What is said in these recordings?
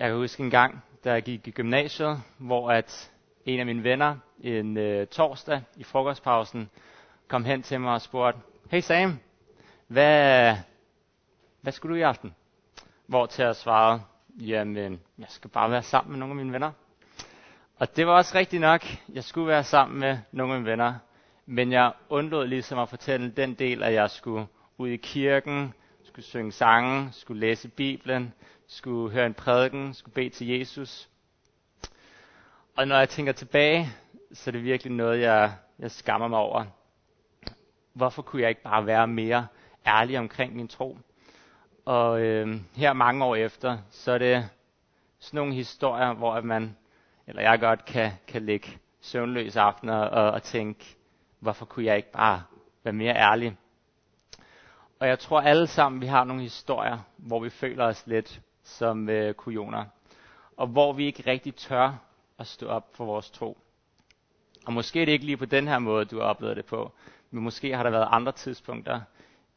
Jeg kan huske en gang, da jeg gik i gymnasiet, hvor at en af mine venner en øh, torsdag i frokostpausen kom hen til mig og spurgte, Hey Sam, hvad, hvad skulle du i aften? Hvor til at svare, jamen, jeg skal bare være sammen med nogle af mine venner. Og det var også rigtigt nok, jeg skulle være sammen med nogle af mine venner, men jeg undlod ligesom at fortælle den del, at jeg skulle ud i kirken, skulle synge sange, skulle læse Bibelen, skulle høre en prædiken, skulle bede til Jesus. Og når jeg tænker tilbage, så er det virkelig noget, jeg, jeg skammer mig over. Hvorfor kunne jeg ikke bare være mere ærlig omkring min tro? Og øh, her mange år efter, så er det sådan nogle historier, hvor man, eller jeg godt kan, kan ligge søvnløs aftener og, og tænke, hvorfor kunne jeg ikke bare være mere ærlig? Og jeg tror alle sammen, vi har nogle historier, hvor vi føler os lidt som øh, kujoner. Og hvor vi ikke rigtig tør at stå op for vores tro. Og måske er det ikke lige på den her måde, du har oplevet det på. Men måske har der været andre tidspunkter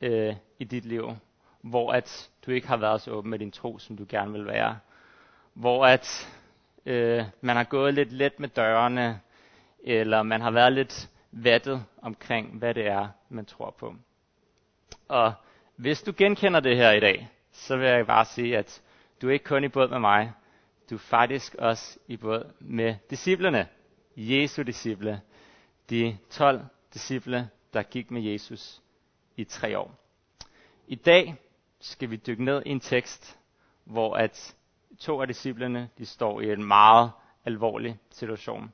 øh, i dit liv, hvor at du ikke har været så åben med din tro, som du gerne vil være. Hvor at øh, man har gået lidt let med dørene, eller man har været lidt vattet omkring, hvad det er, man tror på. Og hvis du genkender det her i dag, så vil jeg bare sige, at du er ikke kun i båd med mig, du er faktisk også i båd med disciplene. Jesu disciple. De 12 disciple, der gik med Jesus i tre år. I dag skal vi dykke ned i en tekst, hvor at to af disciplene de står i en meget alvorlig situation.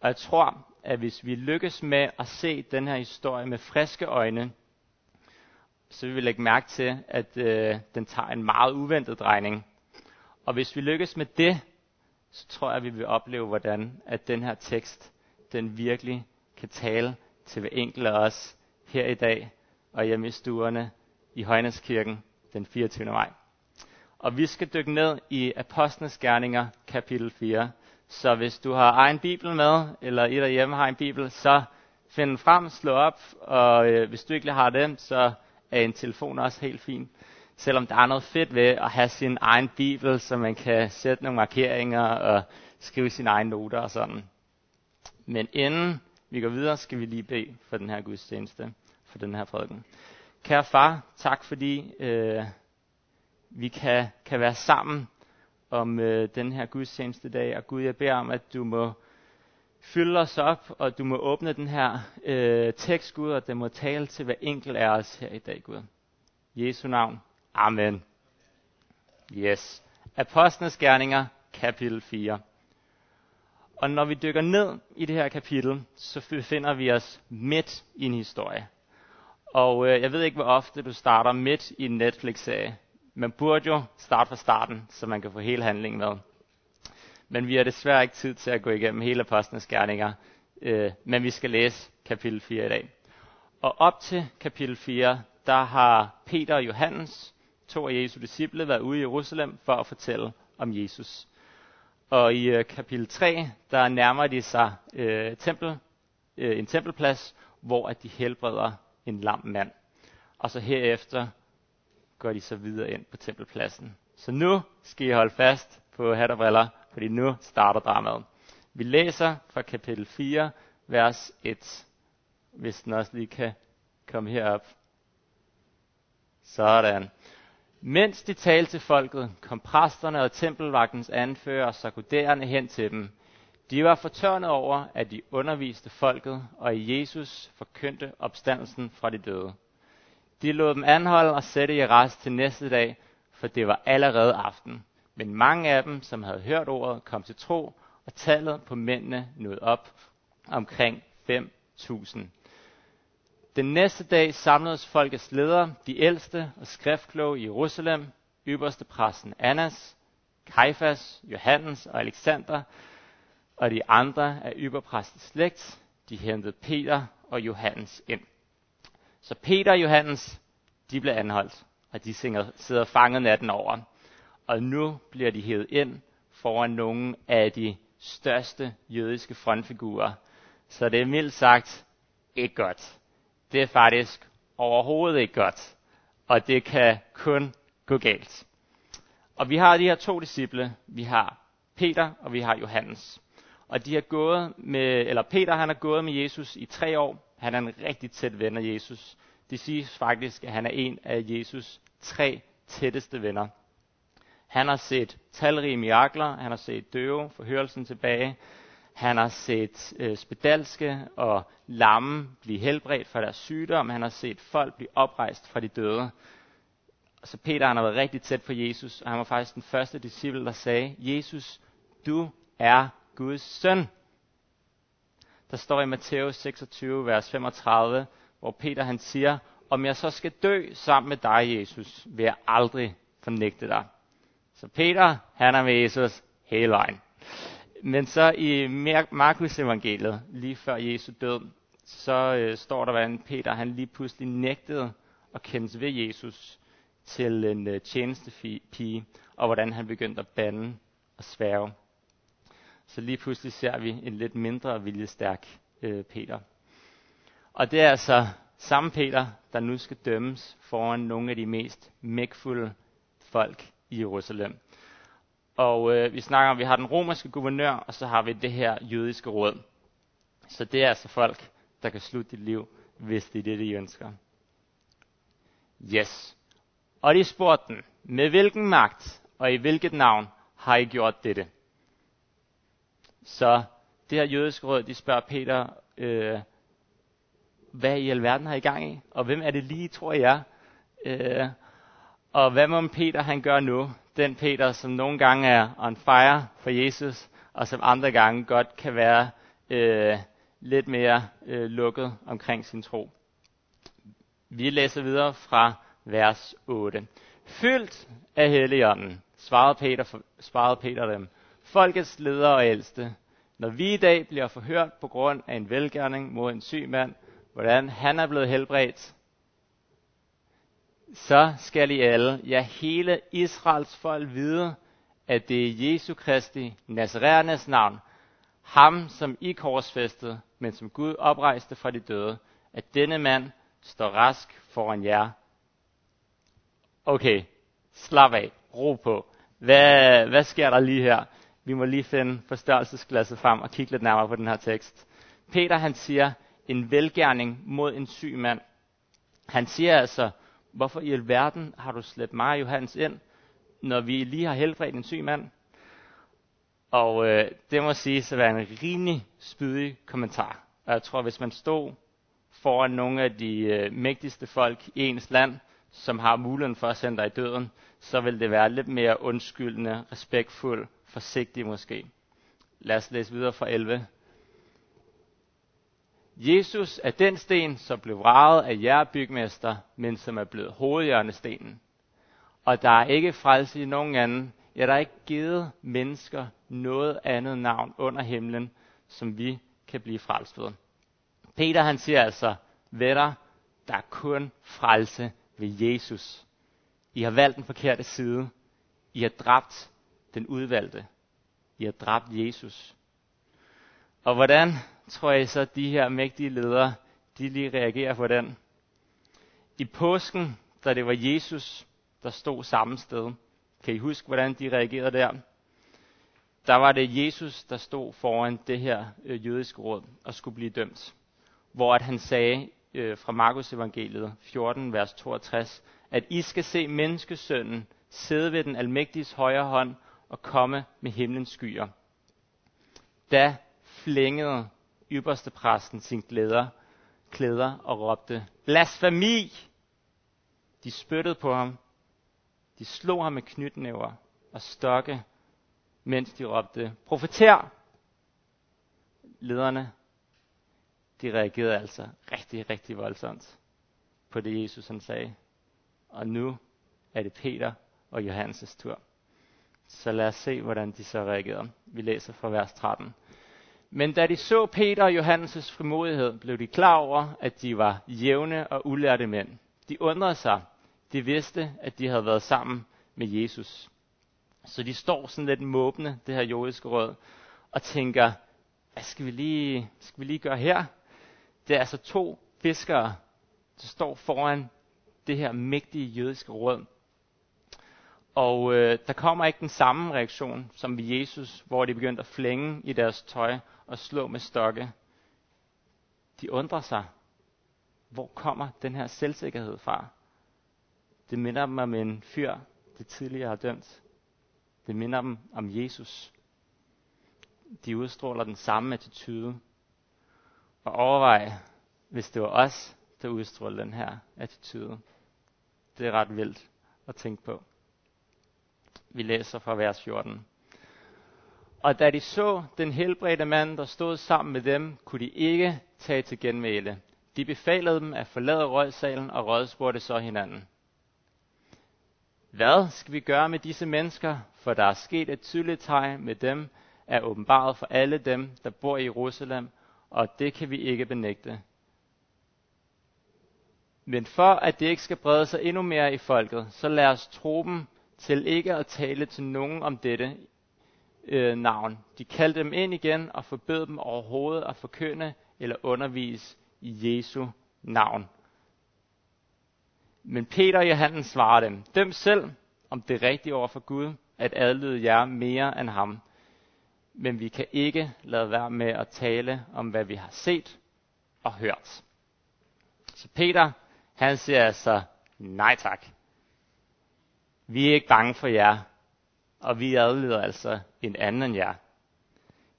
Og jeg tror, at hvis vi lykkes med at se den her historie med friske øjne, så vil vi lægge mærke til, at øh, den tager en meget uventet drejning. Og hvis vi lykkes med det, så tror jeg, at vi vil opleve, hvordan at den her tekst, den virkelig kan tale til hver enkelt af os her i dag og hjemme i stuerne i Højneskirken den 24. maj. Og vi skal dykke ned i Apostlenes Gerninger, kapitel 4. Så hvis du har egen bibel med, eller I derhjemme har en bibel, så find den frem, slå op, og øh, hvis du ikke har den, så er en telefon også helt fin. Selvom der er noget fedt ved at have sin egen bibel, så man kan sætte nogle markeringer og skrive sine egne noter og sådan. Men inden vi går videre, skal vi lige bede for den her gudstjeneste, for den her prædiken. Kære far, tak fordi øh, vi kan, kan være sammen om øh, den her gudstjeneste dag. Og Gud, jeg beder om, at du må fylde os op, og du må åbne den her øh, tekst, Gud, og den må tale til hver enkelt af os her i dag, Gud. Jesu navn. Amen. Yes. Apostlenes Gerninger, kapitel 4. Og når vi dykker ned i det her kapitel, så befinder vi os midt i en historie. Og øh, jeg ved ikke, hvor ofte du starter midt i en Netflix-serie. Man burde jo starte fra starten, så man kan få hele handlingen med. Men vi har desværre ikke tid til at gå igennem hele Apostlenes Gerninger. Øh, men vi skal læse kapitel 4 i dag. Og op til kapitel 4, der har Peter og Johannes, to af Jesu disciple, været ude i Jerusalem for at fortælle om Jesus. Og i øh, kapitel 3, der nærmer de sig øh, tempel, øh, en tempelplads, hvor at de helbreder en lam mand. Og så herefter går de så videre ind på tempelpladsen. Så nu skal I holde fast på hat og briller, fordi nu starter dramaet. Vi læser fra kapitel 4, vers 1, hvis den også lige kan komme herop. Sådan. Mens de talte til folket, kom præsterne og tempelvagtens anfører og sakuderende hen til dem. De var fortørnet over, at de underviste folket, og i Jesus forkyndte opstandelsen fra de døde. De lod dem anholde og sætte i rest til næste dag, for det var allerede aften. Men mange af dem, som havde hørt ordet, kom til tro, og tallet på mændene nåede op omkring 5.000. Den næste dag samledes folkets ledere, de ældste og skriftkloge i Jerusalem, ypperste præsten Annas, Kajfas, Johannes og Alexander, og de andre af ypperpræstens slægt, de hentede Peter og Johannes ind. Så Peter og Johannes, de blev anholdt, og de sidder fanget natten over. Og nu bliver de hævet ind foran nogle af de største jødiske frontfigurer. Så det er mildt sagt ikke godt det er faktisk overhovedet ikke godt, og det kan kun gå galt. Og vi har de her to disciple. Vi har Peter og vi har Johannes. Og de har gået med, eller Peter han har gået med Jesus i tre år. Han er en rigtig tæt ven af Jesus. Det siges faktisk, at han er en af Jesus tre tætteste venner. Han har set talrige mirakler, han har set døve, forhørelsen tilbage, han har set øh, spedalske og lamme blive helbredt fra deres sygdom, han har set folk blive oprejst fra de døde. Så Peter han har været rigtig tæt på Jesus, og han var faktisk den første disciple, der sagde, Jesus, du er Guds søn. Der står i Matthæus 26, vers 35, hvor Peter han siger, om jeg så skal dø sammen med dig, Jesus, vil jeg aldrig fornægte dig. Så Peter, han er med Jesus hele vejen. Men så i Markus evangeliet, lige før Jesu død, så øh, står der, hvordan Peter han lige pludselig nægtede at kendes ved Jesus til en øh, tjenestepige, og hvordan han begyndte at bande og sværge. Så lige pludselig ser vi en lidt mindre viljestærk øh, Peter. Og det er altså samme Peter, der nu skal dømmes foran nogle af de mest mægtfulde folk i Jerusalem. Og øh, vi snakker om, at vi har den romerske guvernør, og så har vi det her jødiske råd. Så det er altså folk, der kan slutte dit liv, hvis det er det, de ønsker. Yes. Og de spurgte den, med hvilken magt og i hvilket navn har I gjort dette? Så det her jødiske råd, de spørger Peter, øh, hvad i alverden har I gang i? Og hvem er det lige, tror jeg? Øh, og hvad må Peter han gør nu? Den Peter, som nogle gange er on fire for Jesus, og som andre gange godt kan være øh, lidt mere øh, lukket omkring sin tro. Vi læser videre fra vers 8. Fyldt af Helligånden, svarede Peter, svarede Peter dem, folkets ledere og ældste, når vi i dag bliver forhørt på grund af en velgærning mod en syg mand, hvordan han er blevet helbredt, så skal I alle, ja hele Israels folk vide, at det er Jesu Kristi, Nazarenes navn, ham som I korsfæstede, men som Gud oprejste fra de døde, at denne mand står rask foran jer. Okay, slap af, ro på. Hvad, hvad sker der lige her? Vi må lige finde forstørrelsesglasset frem og kigge lidt nærmere på den her tekst. Peter han siger, en velgærning mod en syg mand. Han siger altså, hvorfor i alverden har du slæbt mig og Johannes ind, når vi lige har helbredt en syg mand? Og øh, det må sige at være en rimelig spydig kommentar. Og jeg tror, hvis man stod foran nogle af de øh, mægtigste folk i ens land, som har muligheden for at sende dig i døden, så vil det være lidt mere undskyldende, respektfuld, forsigtig måske. Lad os læse videre fra 11. Jesus er den sten, som blev vraget af jer bygmester, men som er blevet hovedhjørnestenen. Og der er ikke frelse i nogen anden. Ja, der er ikke givet mennesker noget andet navn under himlen, som vi kan blive frelst ved. Peter han siger altså, venner, der er kun frelse ved Jesus. I har valgt den forkerte side. I har dræbt den udvalgte. I har dræbt Jesus. Og hvordan tror jeg så, at de her mægtige ledere, de lige reagerer på den? I påsken, da det var Jesus, der stod samme sted, kan I huske, hvordan de reagerede der? Der var det Jesus, der stod foran det her øh, jødiske råd og skulle blive dømt. Hvor at han sagde øh, fra Markus evangeliet 14, vers 62, at I skal se menneskesønnen sidde ved den almægtiges højre hånd og komme med himlens skyer. Da flængede ypperste præsten sin glæder, klæder og råbte, blasfemi! De spyttede på ham. De slog ham med knytnæver og stokke, mens de råbte, profeter! Lederne, de reagerede altså rigtig, rigtig voldsomt på det, Jesus han sagde. Og nu er det Peter og Johannes' tur. Så lad os se, hvordan de så reagerede. Vi læser fra vers 13. Men da de så Peter og Johannes' frimodighed, blev de klar over, at de var jævne og ulærte mænd. De undrede sig. De vidste, at de havde været sammen med Jesus. Så de står sådan lidt måbende, det her jødiske råd, og tænker, hvad skal vi lige, skal vi lige gøre her? Det er altså to fiskere, der står foran det her mægtige jødiske råd. Og øh, der kommer ikke den samme reaktion som ved Jesus, hvor de begyndte at flænge i deres tøj og slå med stokke. De undrer sig. Hvor kommer den her selvsikkerhed fra? Det minder dem om en fyr, det tidligere har dømt. Det minder dem om Jesus. De udstråler den samme attitude. Og overvej, hvis det var os, der udstrålede den her attitude. Det er ret vildt at tænke på. Vi læser fra vers 14. Og da de så den helbredte mand, der stod sammen med dem, kunne de ikke tage til genmæle. De befalede dem at forlade rådsalen og rådspurgte så hinanden. Hvad skal vi gøre med disse mennesker? For der er sket et tydeligt tegn med dem, er åbenbaret for alle dem, der bor i Jerusalem, og det kan vi ikke benægte. Men for at det ikke skal brede sig endnu mere i folket, så lad os tro dem til ikke at tale til nogen om dette øh, navn. De kaldte dem ind igen og forbød dem overhovedet at forkynde eller undervise i Jesu navn. Men Peter og Johannes svarede dem, dem selv, om det er rigtigt over for Gud, at adlyde jer mere end ham. Men vi kan ikke lade være med at tale om, hvad vi har set og hørt. Så Peter, han siger altså, nej tak. Vi er ikke bange for jer, og vi adlyder altså en anden end jer.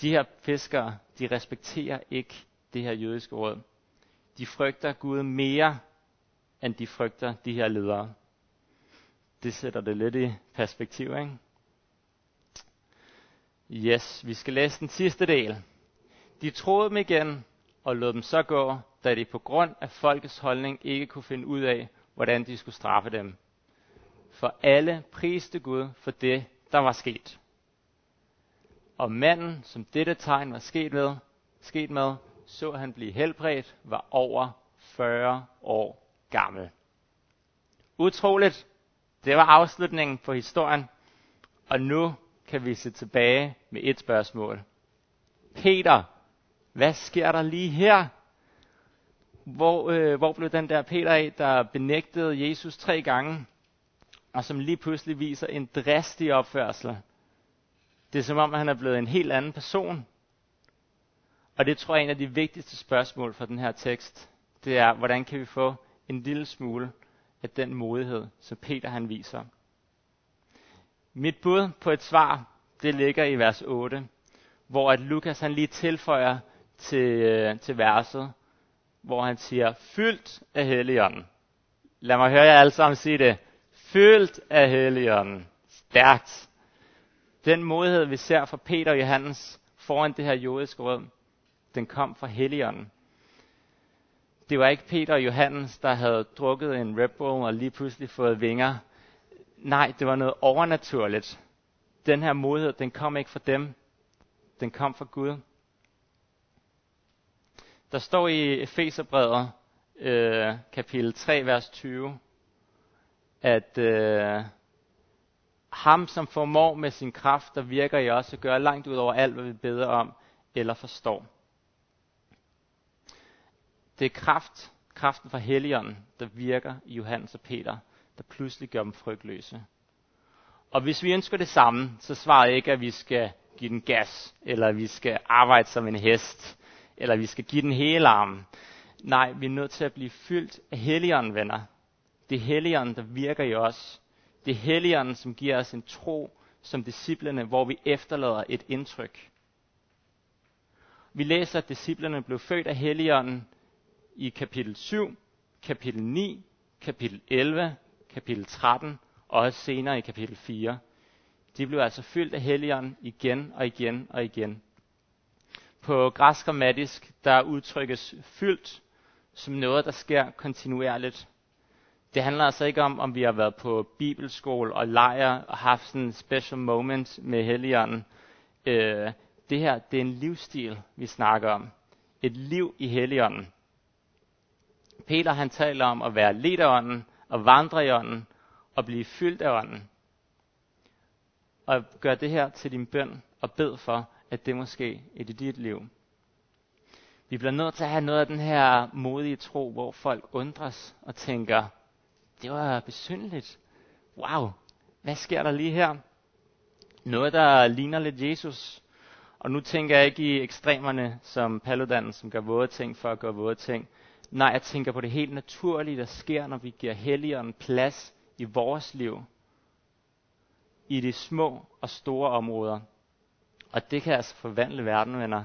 De her fiskere, de respekterer ikke det her jødiske råd. De frygter Gud mere, end de frygter de her ledere. Det sætter det lidt i perspektiv, ikke? Yes, vi skal læse den sidste del. De troede dem igen og lod dem så gå, da de på grund af folkets holdning ikke kunne finde ud af, hvordan de skulle straffe dem. For alle priste Gud for det, der var sket. Og manden, som dette tegn var sket med, sket med så han blive helbredt, var over 40 år gammel. Utroligt. Det var afslutningen på historien. Og nu kan vi se tilbage med et spørgsmål. Peter, hvad sker der lige her? Hvor, øh, hvor blev den der Peter af, der benægtede Jesus tre gange, og som lige pludselig viser en dristig opførsel? Det er som om, han er blevet en helt anden person. Og det tror jeg er en af de vigtigste spørgsmål for den her tekst. Det er, hvordan kan vi få en lille smule af den modighed, som Peter han viser. Mit bud på et svar, det ligger i vers 8, hvor at Lukas han lige tilføjer til, øh, til verset, hvor han siger, fyldt af Helligånden. Lad mig høre jer alle sammen sige det. Fyldt af Helligånden. Stærkt. Den modighed, vi ser fra Peter og Johannes foran det her jødiske råd, den kom fra Helligånden. Det var ikke Peter og Johannes, der havde drukket en Red Bull og lige pludselig fået vinger. Nej, det var noget overnaturligt. Den her modighed, den kom ikke fra dem. Den kom fra Gud. Der står i Efeserbrevet, øh, kapitel 3, vers 20, at øh, ham, som formår med sin kraft, der virker i os, og gør langt ud over alt, hvad vi beder om eller forstår. Det er kraft, kraften fra Helligånden, der virker i Johannes og Peter, der pludselig gør dem frygtløse. Og hvis vi ønsker det samme, så svarer jeg ikke, at vi skal give den gas, eller at vi skal arbejde som en hest, eller at vi skal give den hele armen. Nej, vi er nødt til at blive fyldt af Helligånden, venner. Det er Helligånden, der virker i os. Det er Helligånden, som giver os en tro som disciplene, hvor vi efterlader et indtryk. Vi læser, at disciplene blev født af Helligånden i kapitel 7, kapitel 9, kapitel 11, kapitel 13 og også senere i kapitel 4. De blev altså fyldt af helligånden igen og igen og igen. På græsk grammatisk, der udtrykkes fyldt som noget, der sker kontinuerligt. Det handler altså ikke om, om vi har været på bibelskole og lejr og haft sådan en special moment med helligånden. Øh, det her, det er en livsstil, vi snakker om. Et liv i helligånden. Peter han taler om at være led af ånden, og vandre i ånden, og blive fyldt af ånden. Og gør det her til din bøn, og bed for, at det måske i dit liv. Vi bliver nødt til at have noget af den her modige tro, hvor folk undres og tænker, det var besyndeligt. Wow, hvad sker der lige her? Noget, der ligner lidt Jesus. Og nu tænker jeg ikke i ekstremerne som Paludan, som gør våde ting for at gøre våde ting. Nej, jeg tænker på det helt naturlige, der sker, når vi giver helligånden plads i vores liv. I de små og store områder. Og det kan altså forvandle verden, venner.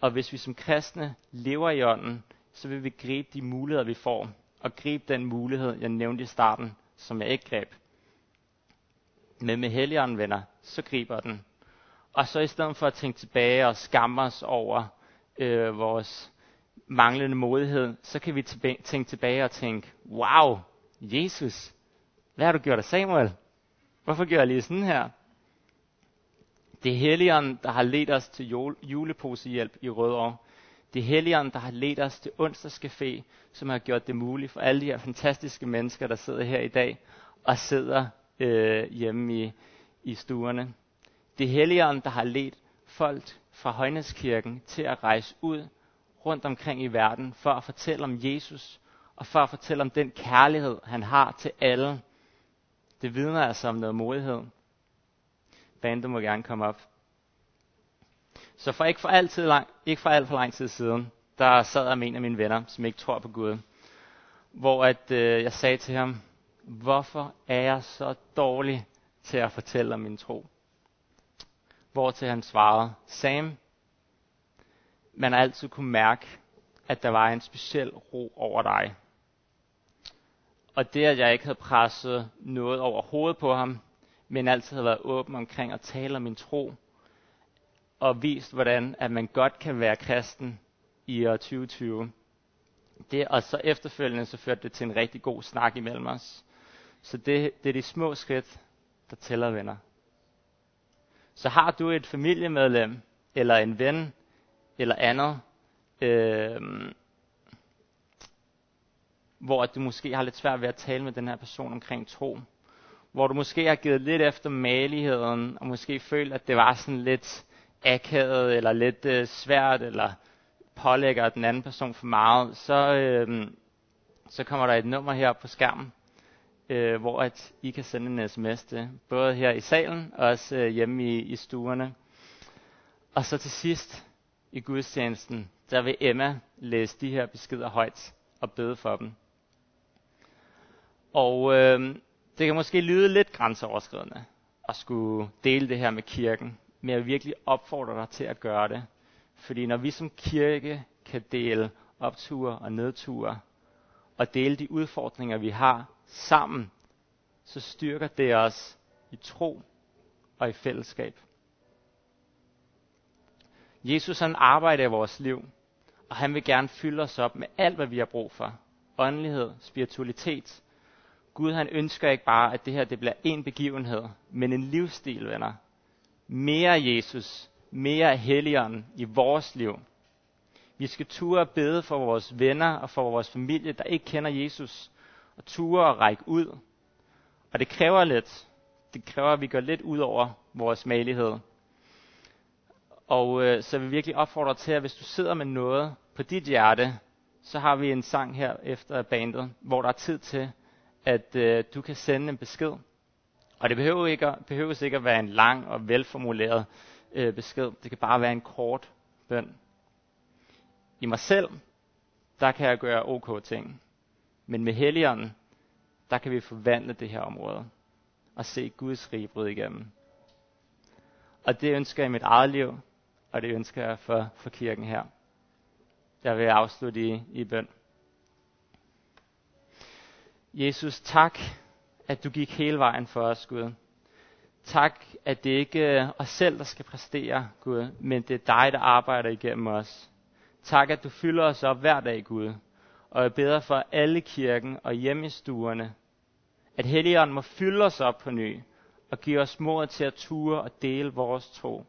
Og hvis vi som kristne lever i ånden, så vil vi gribe de muligheder, vi får. Og gribe den mulighed, jeg nævnte i starten, som jeg ikke greb. Men med helligånden, venner, så griber den. Og så i stedet for at tænke tilbage og skamme os over øh, vores manglende modighed, så kan vi tilbage, tænke tilbage og tænke, wow, Jesus, hvad har du gjort af Samuel? Hvorfor gør jeg lige sådan her? Det er Helligånden, der har ledt os til juleposehjælp i Rødovre. Det er Helligånden, der har ledt os til onsdagscafé, som har gjort det muligt for alle de her fantastiske mennesker, der sidder her i dag og sidder øh, hjemme i, i stuerne. Det er Helligånden, der har ledt folk fra Højneskirken til at rejse ud rundt omkring i verden for at fortælle om Jesus og for at fortælle om den kærlighed, han har til alle. Det vidner altså om noget modighed. Bandet må gerne komme op. Så for ikke for, altid lang, ikke for alt for lang tid siden, der sad jeg med en af mine venner, som ikke tror på Gud. Hvor at, øh, jeg sagde til ham, hvorfor er jeg så dårlig til at fortælle om min tro? Hvor til han svarede, Sam, man har altid kunne mærke, at der var en speciel ro over dig. Og det, at jeg ikke havde presset noget over hovedet på ham, men altid havde været åben omkring at tale om min tro, og vist, hvordan at man godt kan være kristen i år 2020. Det, og så efterfølgende så førte det til en rigtig god snak imellem os. Så det, det er de små skridt, der tæller venner. Så har du et familiemedlem, eller en ven, eller andet, øh, hvor du måske har lidt svært ved at tale med den her person omkring tro, hvor du måske har givet lidt efter maligheden, og måske følt, at det var sådan lidt akavet, eller lidt øh, svært, eller pålægger den anden person for meget, så, øh, så kommer der et nummer her på skærmen, øh, hvor at I kan sende en sms til, både her i salen og også øh, hjemme i, i stuerne. Og så til sidst i gudstjenesten, der vil Emma læse de her beskeder højt og bede for dem. Og øh, det kan måske lyde lidt grænseoverskridende at skulle dele det her med kirken, men jeg virkelig opfordrer dig til at gøre det. Fordi når vi som kirke kan dele opture og nedture, og dele de udfordringer, vi har sammen, så styrker det os i tro og i fællesskab. Jesus han arbejder i vores liv, og han vil gerne fylde os op med alt, hvad vi har brug for. Åndelighed, spiritualitet. Gud han ønsker ikke bare, at det her det bliver en begivenhed, men en livsstil, venner. Mere Jesus, mere Helligånden i vores liv. Vi skal ture at bede for vores venner og for vores familie, der ikke kender Jesus, og ture at række ud. Og det kræver lidt. Det kræver, at vi går lidt ud over vores malighed. Og øh, så vil vi virkelig opfordre til, at hvis du sidder med noget på dit hjerte, så har vi en sang her efter bandet, hvor der er tid til, at øh, du kan sende en besked. Og det behøver ikke, behøver ikke at være en lang og velformuleret øh, besked. Det kan bare være en kort bøn. I mig selv, der kan jeg gøre ok ting. Men med Helligånden, der kan vi forvandle det her område og se Guds rige bryde igennem. Og det ønsker jeg i mit eget liv, og det ønsker jeg for, for kirken her. Jeg vil afslutte i, i bøn. Jesus, tak, at du gik hele vejen for os, Gud. Tak, at det ikke er os selv, der skal præstere, Gud, men det er dig, der arbejder igennem os. Tak, at du fylder os op hver dag, Gud, og jeg beder for alle kirken og hjemme i stuerne, at Helligånden må fylde os op på ny, og give os mod til at ture og dele vores tro.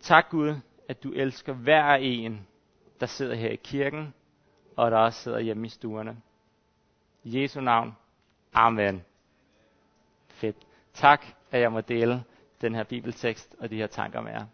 Tak Gud, at du elsker hver en, der sidder her i kirken, og der også sidder hjemme i stuerne. I Jesu navn. Amen. Fedt. Tak, at jeg må dele den her bibeltekst og de her tanker med jer.